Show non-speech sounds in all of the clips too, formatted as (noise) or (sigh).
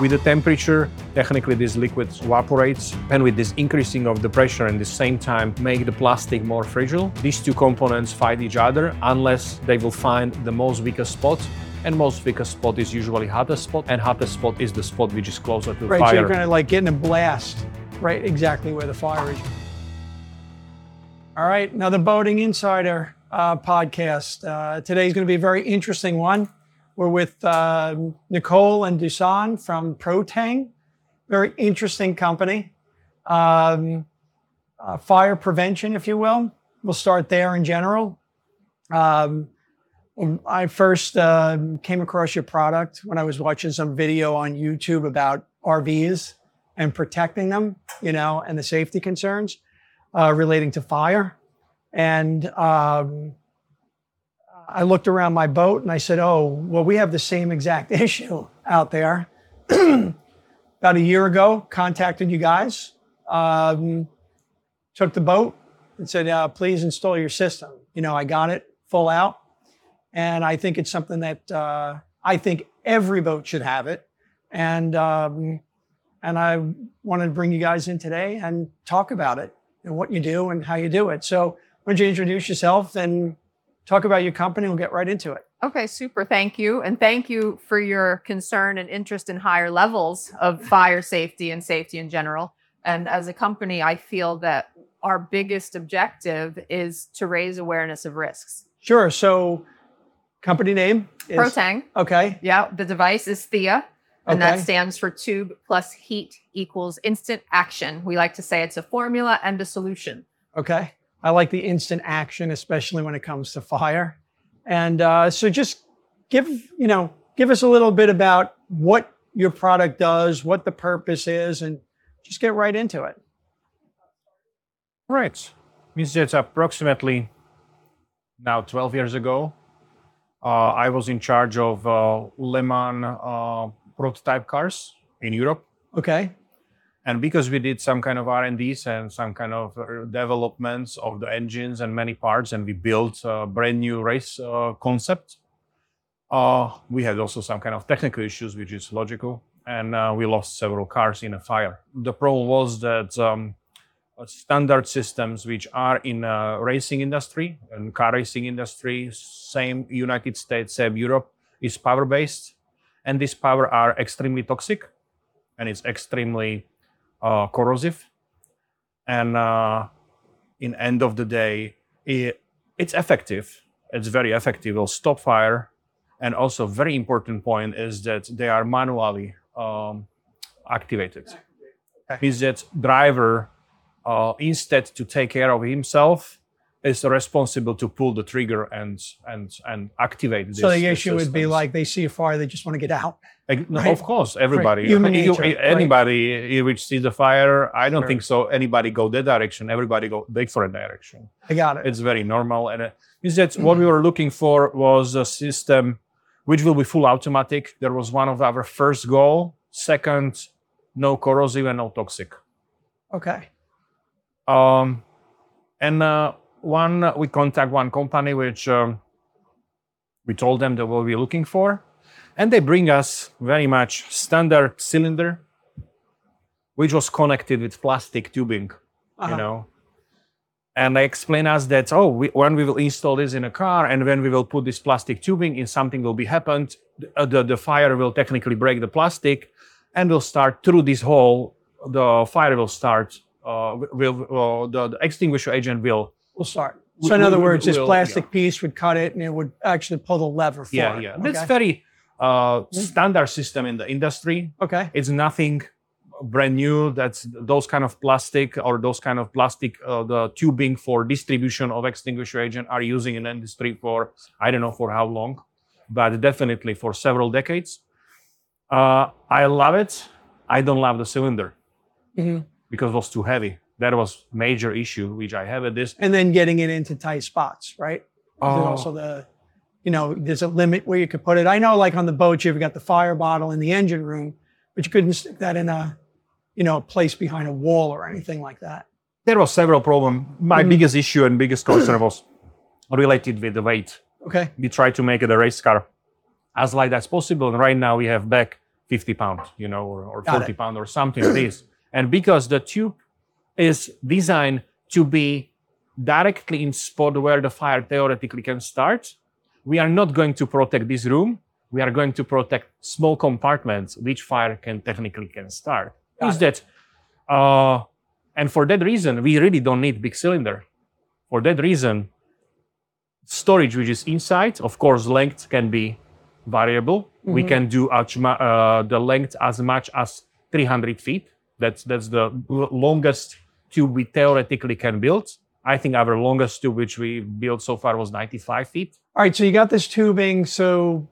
With the temperature, technically this liquid evaporates, and with this increasing of the pressure and the same time make the plastic more fragile. These two components fight each other unless they will find the most weakest spot. And most weakest spot is usually hottest spot, and hottest spot is the spot which is closer to Right, fire. so you're kind of like getting a blast, right, exactly where the fire is. All right, another Boating Insider uh, podcast. Uh, today's gonna be a very interesting one. We're with uh, Nichole and Dusan from Proteng, very interesting company. Um, uh, fire prevention, if you will. We'll start there in general. Um, I first uh, came across your product when I was watching some video on YouTube about RVs and protecting them, you know, and the safety concerns uh, relating to fire. And um, I looked around my boat and I said, oh, well, we have the same exact (laughs) issue out there. (clears throat) About a year ago, contacted you guys, um, took the boat and said, uh, please install your system. You know, I got it full out. And I think it's something that uh, I think every boat should have it. And um, and I wanted to bring you guys in today and talk about it and what you do and how you do it. So why don't you introduce yourself and talk about your company? We'll get right into it. Okay, super. Thank you. And thank you for your concern and interest in higher levels of fire safety and safety in general. And as a company, I feel that our biggest objective is to raise awareness of risks. Sure. So company name is Proteng, Okay. yeah, the device is THIA, and that stands for tube plus heat equals instant action. We like to say it's a formula and a solution. Okay. I like the instant action, especially when it comes to fire. And uh, so just give, you know, give us a little bit about what your product does, what the purpose is, and just get right into it. Right. Means that approximately now 12 years ago, uh, I was in charge of uh, Le Mans uh, prototype cars in Europe. Okay. And because we did some kind of R&Ds and some kind of uh, developments of the engines and many parts, and we built a brand new race uh, concept, uh, we had also some kind of technical issues, which is logical, and uh, we lost several cars in a fire. The problem was that um, uh, standard systems which are in racing industry and car racing industry, same United States, same Europe, is power based, and these power are extremely toxic, and it's extremely corrosive, and uh, in end of the day, it, it's effective. It's very effective. It'll stop fire, and also very important point is that they are manually um, activated. Means that driver uh, instead to take care of himself is responsible to pull the trigger and and and activate this. So the issue would be like they see a fire, they just want to get out. Like, no, Right. Of course, everybody. Human (laughs) You- nature, right. Anybody which sees the fire, I don't Sure. think so. Anybody go that direction. Everybody go different direction. I got it. It's very normal. And uh, is that what we were looking for was a system which will be full automatic. There was one of our first goal. Second, no corrosive and no toxic. Okay. Um, and uh, one, we contact one company which um, we told them that what we're looking for, and they bring us very much standard cylinder, which was connected with plastic tubing, Uh-huh. you know. And they explain us that oh, we, when we will install this in a car, and when we will put this plastic tubing in, something will be happened. The, the, the fire will technically break the plastic, and will start through this hole. The fire will start. Uh, will the, the extinguisher agent will We'll start. So in other words, this we'll- plastic piece would cut it and it would actually pull the lever for yeah it. yeah Okay. that's very uh, standard system in the industry okay. it's nothing brand new that's those kind of plastic or those kind of plastic uh, the tubing for distribution of extinguisher agent are using in industry for i don't know for how long but definitely for several decades uh, i love it i don't love the cylinder Mhm. because it was too heavy that was major issue which i have at this And then getting it into tight spots, right? Oh. also the, you know, there's a limit where you could put it. I know, like on the boat, you've got the fire bottle in the engine room, but you couldn't stick that in a, you know, a place behind a wall or anything like that. there was several problem my Mhm. biggest issue and biggest concern was related with the weight Okay. we try to make it a race car as light as possible. And right now we have back 50 pound, you know, or, or Got 40 pound or something like this. And because the tube is designed to be directly in spot where the fire theoretically can start, we are not going to protect this room. We are going to protect small compartments which fire can technically can start. Got is that, uh, and for that reason, we really don't need big cylinder. For that reason, storage which is inside, of course, length can be variable. We Mhm. can do uh, the length as much as 300 feet. That's that's the l- longest tube we theoretically can build. I think our longest tube which we built so far was 95 feet. All right, so you got this tubing. So,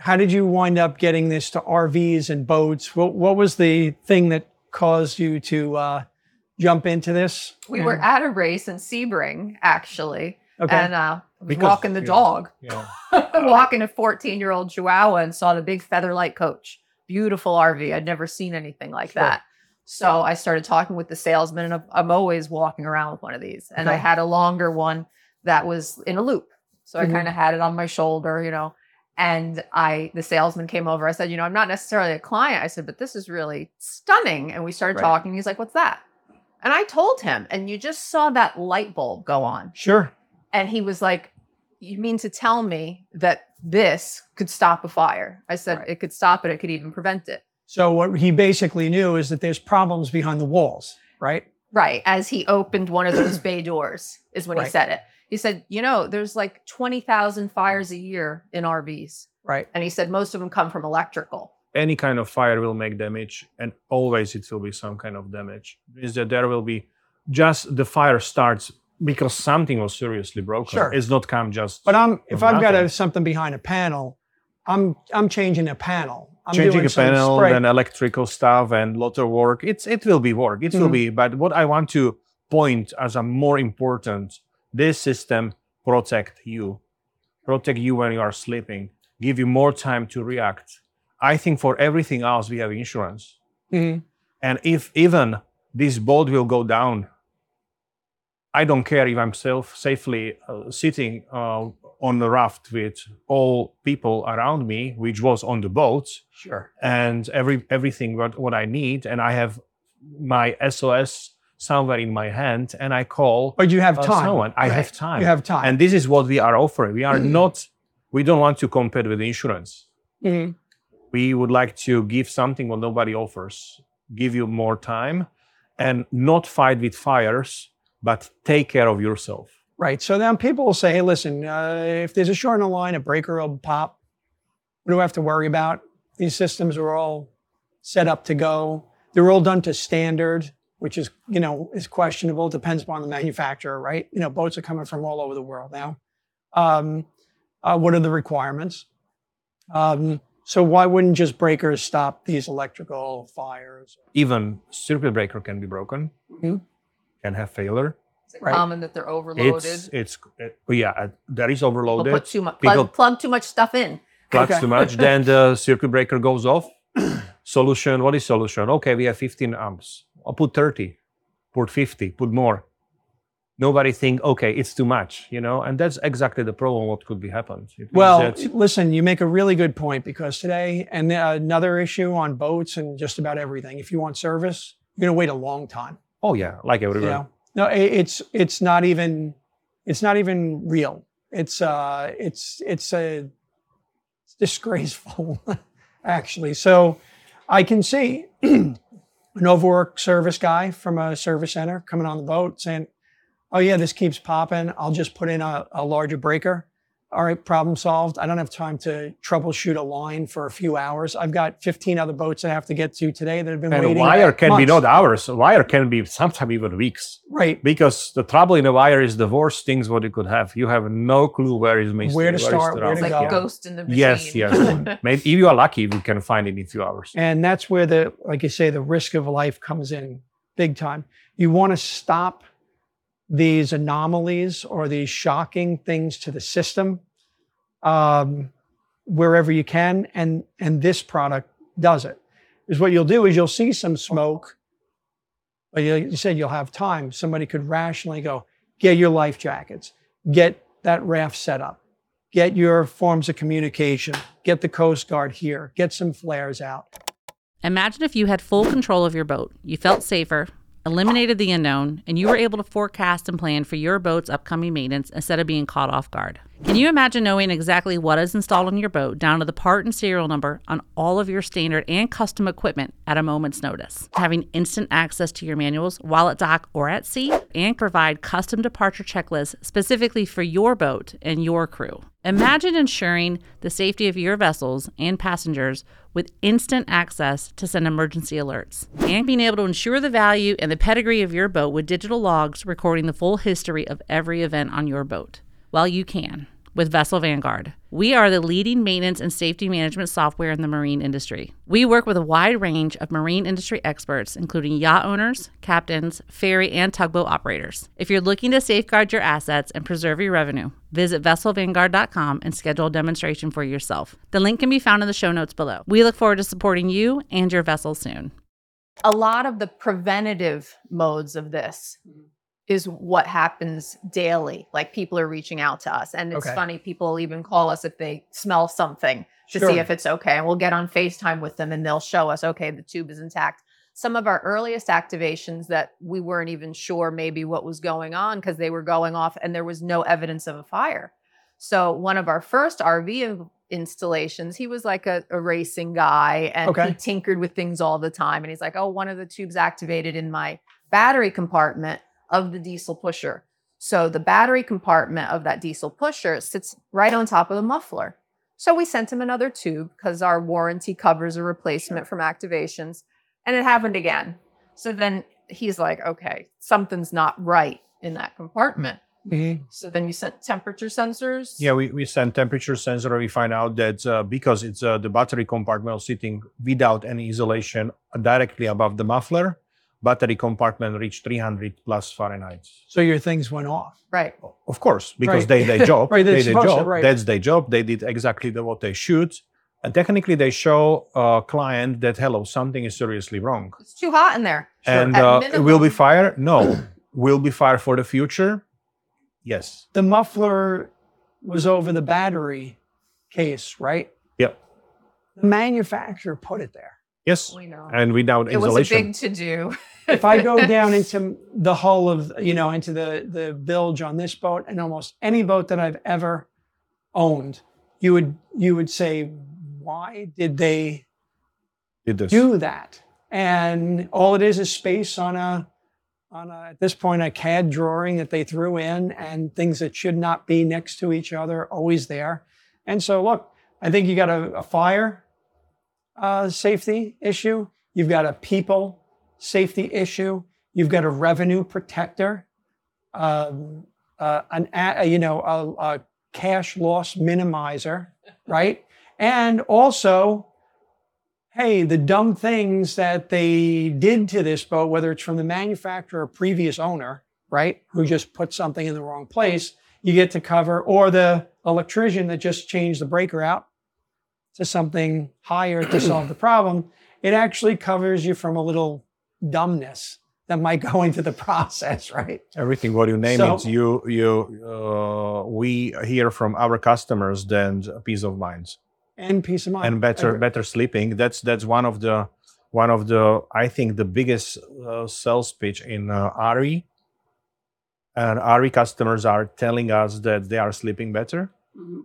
how did you wind up getting this to RVs and boats? What, what was the thing that caused you to uh, jump into this? We were at a race in Sebring, actually, Okay. and uh, I was Because- walking the yeah. dog, Yeah. (laughs) walking a 14 year old Chihuahua, and saw the big Featherlite coach. Beautiful RV. I'd never seen anything like Sure. that. So I started talking with the salesman, and I'm- I'm always walking around with one of these. And I had a longer one that was in a loop. So I Mhm. kind of had it on my shoulder, you know. And I, the salesman came over. I said, you know, I'm not necessarily a client. I said, but this is really stunning. And we started Right. talking. He's like, what's that? And I told him, and you just saw that light bulb go on. Sure. And he was like, You mean to tell me that this could stop a fire? I said, Right. It could stop it, it could even prevent it. So, what he basically knew is that there's problems behind the walls, right? Right. As he opened one of those (clears throat) bay doors, is when he said it. He said, You know, there's like 20,000 fires a year in RVs. Right. And he said, Most of them come from electrical. any kind of fire will make damage and always it will be some kind of damage is that there will be just the fire starts because something was seriously broken Sure. it's not come just But I'm if I've got a, something behind a panel, I'm I'm changing a panel. I'm changing a panel spray. then electrical stuff and lot of work it's it will be work it will Mhm. be but what i want to point as a more important this system protect you protect you when you are sleeping give you more time to react i think for everything else we have insurance Mhm. And if even this boat will go down, I don't care if I'm self safely uh, sitting uh, on the raft with all people around me, which was on the boat, Sure. and every everything what, what I need, and I have my SOS somewhere in my hand, and I call But you have uh, time. someone. I Right. have time, You have time. and this is what we are offering. We are not. We don't want to compete with insurance Mhm. we would like to give something what nobody offers give you more time and not fight with fires but take care of yourself Right. So then people will say, hey, listen, uh, if there's a short in the line, a breaker will pop. What do I have to worry about? These systems are all set up to go. They're all done to standard, which is, you know, is questionable. Depends upon the manufacturer, right? You know, boats are coming from all over the world now. Um, uh, what are the requirements? Um, so why wouldn't just breakers stop these electrical fires? even circuit breaker can be broken Mhm. can have failure Is it Right. common that they're overloaded? it's it's it, yeah uh, that is People overloaded put too much People- plug, plug too much stuff in. plugs Okay. too much (laughs) then the circuit breaker goes off solution what is solution okay we have 15 amps i'll put 30 put 50 put more nobody think okay it's too much you know and that's exactly the problem what could be happened Well, listen, you make a really good point because today, and uh, another issue on boats and just about everything, if you want service, you're going to wait a long time. oh yeah like You everywhere know, no, it's it's not even it's not even real. It's uh, it's it's a it's disgraceful, (laughs) actually. So, I can see (clears throat) an overworked service guy from a service center coming on the boat saying, "Oh yeah, this keeps popping. I'll just put in a, a larger breaker." All right, problem solved. I don't have time to troubleshoot a line for a few hours. I've got 15 other boats I have to get to today that have been and waiting. wire can be not hours wire can be sometimes even weeks right. because the trouble in a wire is the worst things what you could have you have no clue where is missing Where to is start, the where to like go. ghost in the machine. yes yes (laughs) maybe if you are lucky we can find it in a few hours And that's where the, like you say, the risk of life comes in big time. You want to stop these anomalies or these shocking things to the system um, wherever you can. And, and this product does it. Is what you'll do is you'll see some smoke, but you, you said you'll have time. Somebody could rationally go, get your life jackets, get that raft set up, get your forms of communication, get the Coast Guard here, get some flares out. Imagine if you had full control of your boat. You felt safer, eliminated the unknown, and you were able to forecast and plan for your boat's upcoming maintenance instead of being caught off guard. Can you imagine knowing exactly what is installed on your boat, down to the part and serial number, on all of your standard and custom equipment at a moment's notice? Having instant access to your manuals while at dock or at sea, and provide custom departure checklists specifically for your boat and your crew. Imagine ensuring the safety of your vessels and passengers with instant access to send emergency alerts, and being able to ensure the value and the pedigree of your boat with digital logs recording the full history of every event on your boat. Well, you can with Vessel Vanguard. We are the leading maintenance and safety management software in the marine industry. We work with a wide range of marine industry experts, including yacht owners, captains, ferry, and tugboat operators. If you're looking to safeguard your assets and preserve your revenue, visit vesselvanguard.com and schedule a demonstration for yourself. The link can be found in the show notes below. We look forward to supporting you and your vessel soon. A lot of the preventative modes of this is what happens daily. Like people are reaching out to us. And it's Okay. funny, people even call us if they smell something to Sure. see if it's okay. And we'll get on FaceTime with them and they'll show us, okay, the tube is intact. Some of our earliest activations that we weren't even sure maybe what was going on because they were going off and there was no evidence of a fire. So one of our first RV installations, he was like a, a racing guy and Okay. he tinkered with things all the time. And he's like, oh, one of the tubes activated in my battery compartment of the diesel pusher. So the battery compartment of that diesel pusher sits right on top of the muffler. So we sent him another tube because our warranty covers a replacement from activations. And it happened again. So then he's like, okay, something's not right in that compartment. Mhm. So then you sent temperature sensors. Yeah, we, we send temperature sensor. We find out that uh, because it's uh, the battery compartment sitting without any isolation directly above the muffler, battery compartment reached 300 plus Fahrenheit. So your things went off. Right. Of course, because Right. they their (laughs) job. Right, they're they their supposed to, job. right. That's their job. They did exactly the, what they should. And technically, they show a client that hello, something is seriously wrong. It's too hot in there. And At uh, will be fire? No. (clears throat) will be fire for the future? Yes. The muffler was over the battery case, right? Yep. The manufacturer put it there. Yes. We know. And without it was a big to do. If I go (laughs) down into the hull of, you know, into the the bilge on this boat and almost any boat that I've ever owned, you would you would say, why did they did this. do that? And all it is is space on a on a, at this point a CAD drawing that they threw in and things that should not be next to each other always there. And so look, I think you got a, a fire uh, safety issue. You've got a people safety issue. You've got a revenue protector, um, uh, an a, you know a, a cash loss minimizer, right? And also hey, the dumb things that they did to this boat, whether it's from the manufacturer or previous owner, right, who just put something in the wrong place, you get to cover, or the electrician that just changed the breaker out to something higher to solve the problem, it actually covers you from a little dumbness that might go into the (laughs) process, right? everything what you name So- it you you uh, we hear from our customers then peace of mind And peace of mind. and better Agree. better sleeping that's that's one of the one of the i think the biggest uh, sales pitch in uh, RE and RE customers are telling us that they are sleeping better Mhm.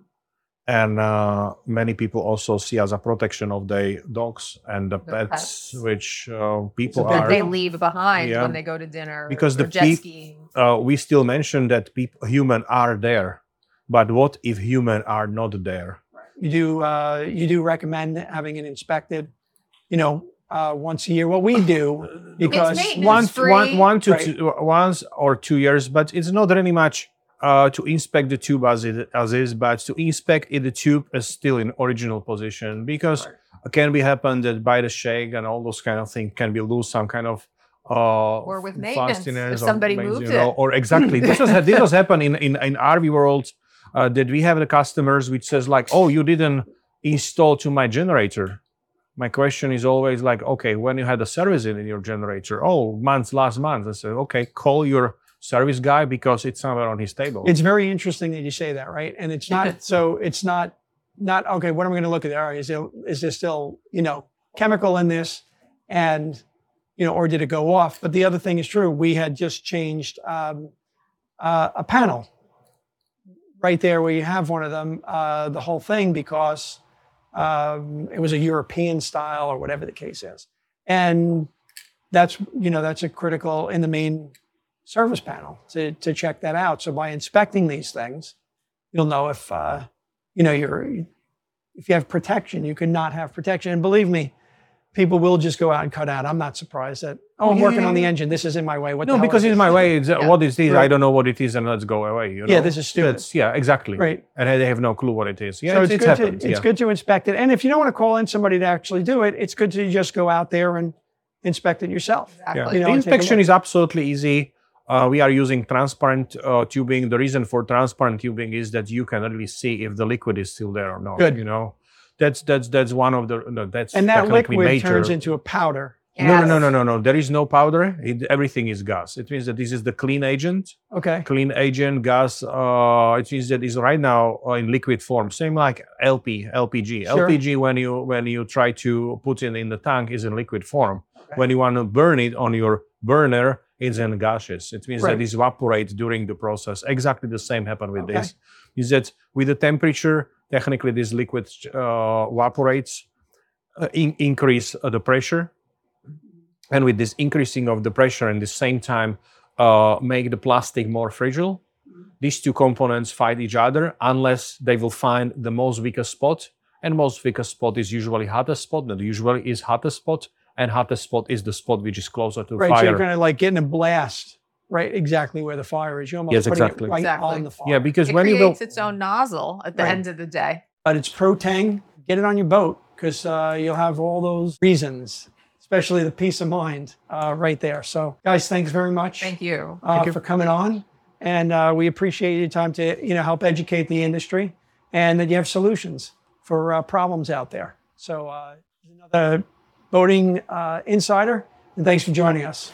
And uh, many people also see as a protection of their dogs and the, The pets, pets. which uh, people big that are they leave behind Yeah. when they go to dinner Because or the jet peop- skiing. uh, we still mention that people human are there but what if human are not there You do uh, you do recommend having it inspected, you know, uh, once a year. What we do because once, one, free. one, one to Right. two, once or two years, but it's not really much uh, to inspect the tube as it as is, but to inspect if the tube is still in original position because it can be happen that by the shake and all those kind of things can be lose some kind of uh, Or with maintenance, if somebody moved you know, it. or exactly this was this was (laughs) happen in in in RV world uh, that we have the customers which says like, oh, you didn't install to my generator. My question is always like, okay, when you had a service in, in your generator, oh, months last month. I said, okay, call your service guy because it's somewhere on his table. It's very interesting that you say that, right? And it's not (laughs) so. It's not not okay. What am I going to look at? All right, is there is there still you know chemical in this, and you know, or did it go off? But the other thing is true. We had just changed um, uh, a panel right there where you have one of them, uh, the whole thing because um, it was a European style or whatever the case is, and that's you know that's a critical in the main service panel to, to check that out. So by inspecting these things, you'll know if uh, you know you're if you have protection. You could not have protection, and believe me, people will just go out and cut out. I'm not surprised that oh, I'm Yeah, working yeah, on the engine. This is in my way. What the no, because it's this? my way. It's, Yeah. What is this? I don't know what it is, and let's go away. You know? Yeah, this is stupid. That's- yeah, exactly. Right. And they have no clue what it is. Yeah, so it's, it's, it's good happened. to it's good to inspect it. And if you don't want to call in somebody to actually do it, it's good to just go out there and inspect it yourself. Exactly. Yeah. You know, the and take a inspection is absolutely easy. Uh, we are using transparent uh, tubing. The reason for transparent tubing is that you can really see if the liquid is still there or not. Good. You know, that's that's that's one of the no, that's And that liquid major. turns into a powder. No, no, no, no, no, no. There is no powder. It, everything is gas. It means that this is the clean agent. Okay. Clean agent gas. Uh, it means that is right now uh, in liquid form. Same like LP, LPG. Sure. LPG when you when you try to put it in the tank is in liquid form. When you want to burn it on your burner, it's in gaseous. It means Right. that it evaporates during the process. Exactly the same happened with Okay. this. Is that with the temperature, technically this liquid uh, evaporates, uh, in, increase uh, the pressure, and with this increasing of the pressure and the same time uh, make the plastic more fragile. These two components fight each other unless they will find the most weakest spot. And most weakest spot is usually hottest spot. That usually is hottest spot, and hottest spot is the spot which is closer to Right. fire. So you're kind of like getting a blast right exactly where the fire is. You're almost Yes, putting exactly. it right Exactly. on the fire. yeah, because It when you will, creates its own nozzle at the Right. end of the day. but it's Proteng. Get it on your boat because uh, you'll have all those reasons, especially the peace of mind uh, right there. So, guys, thanks very much Thank you. uh, for coming on, and uh, we appreciate your time to you know help educate the industry and that you have solutions for uh, problems out there. So, uh, another boating uh, insider, and thanks for joining us.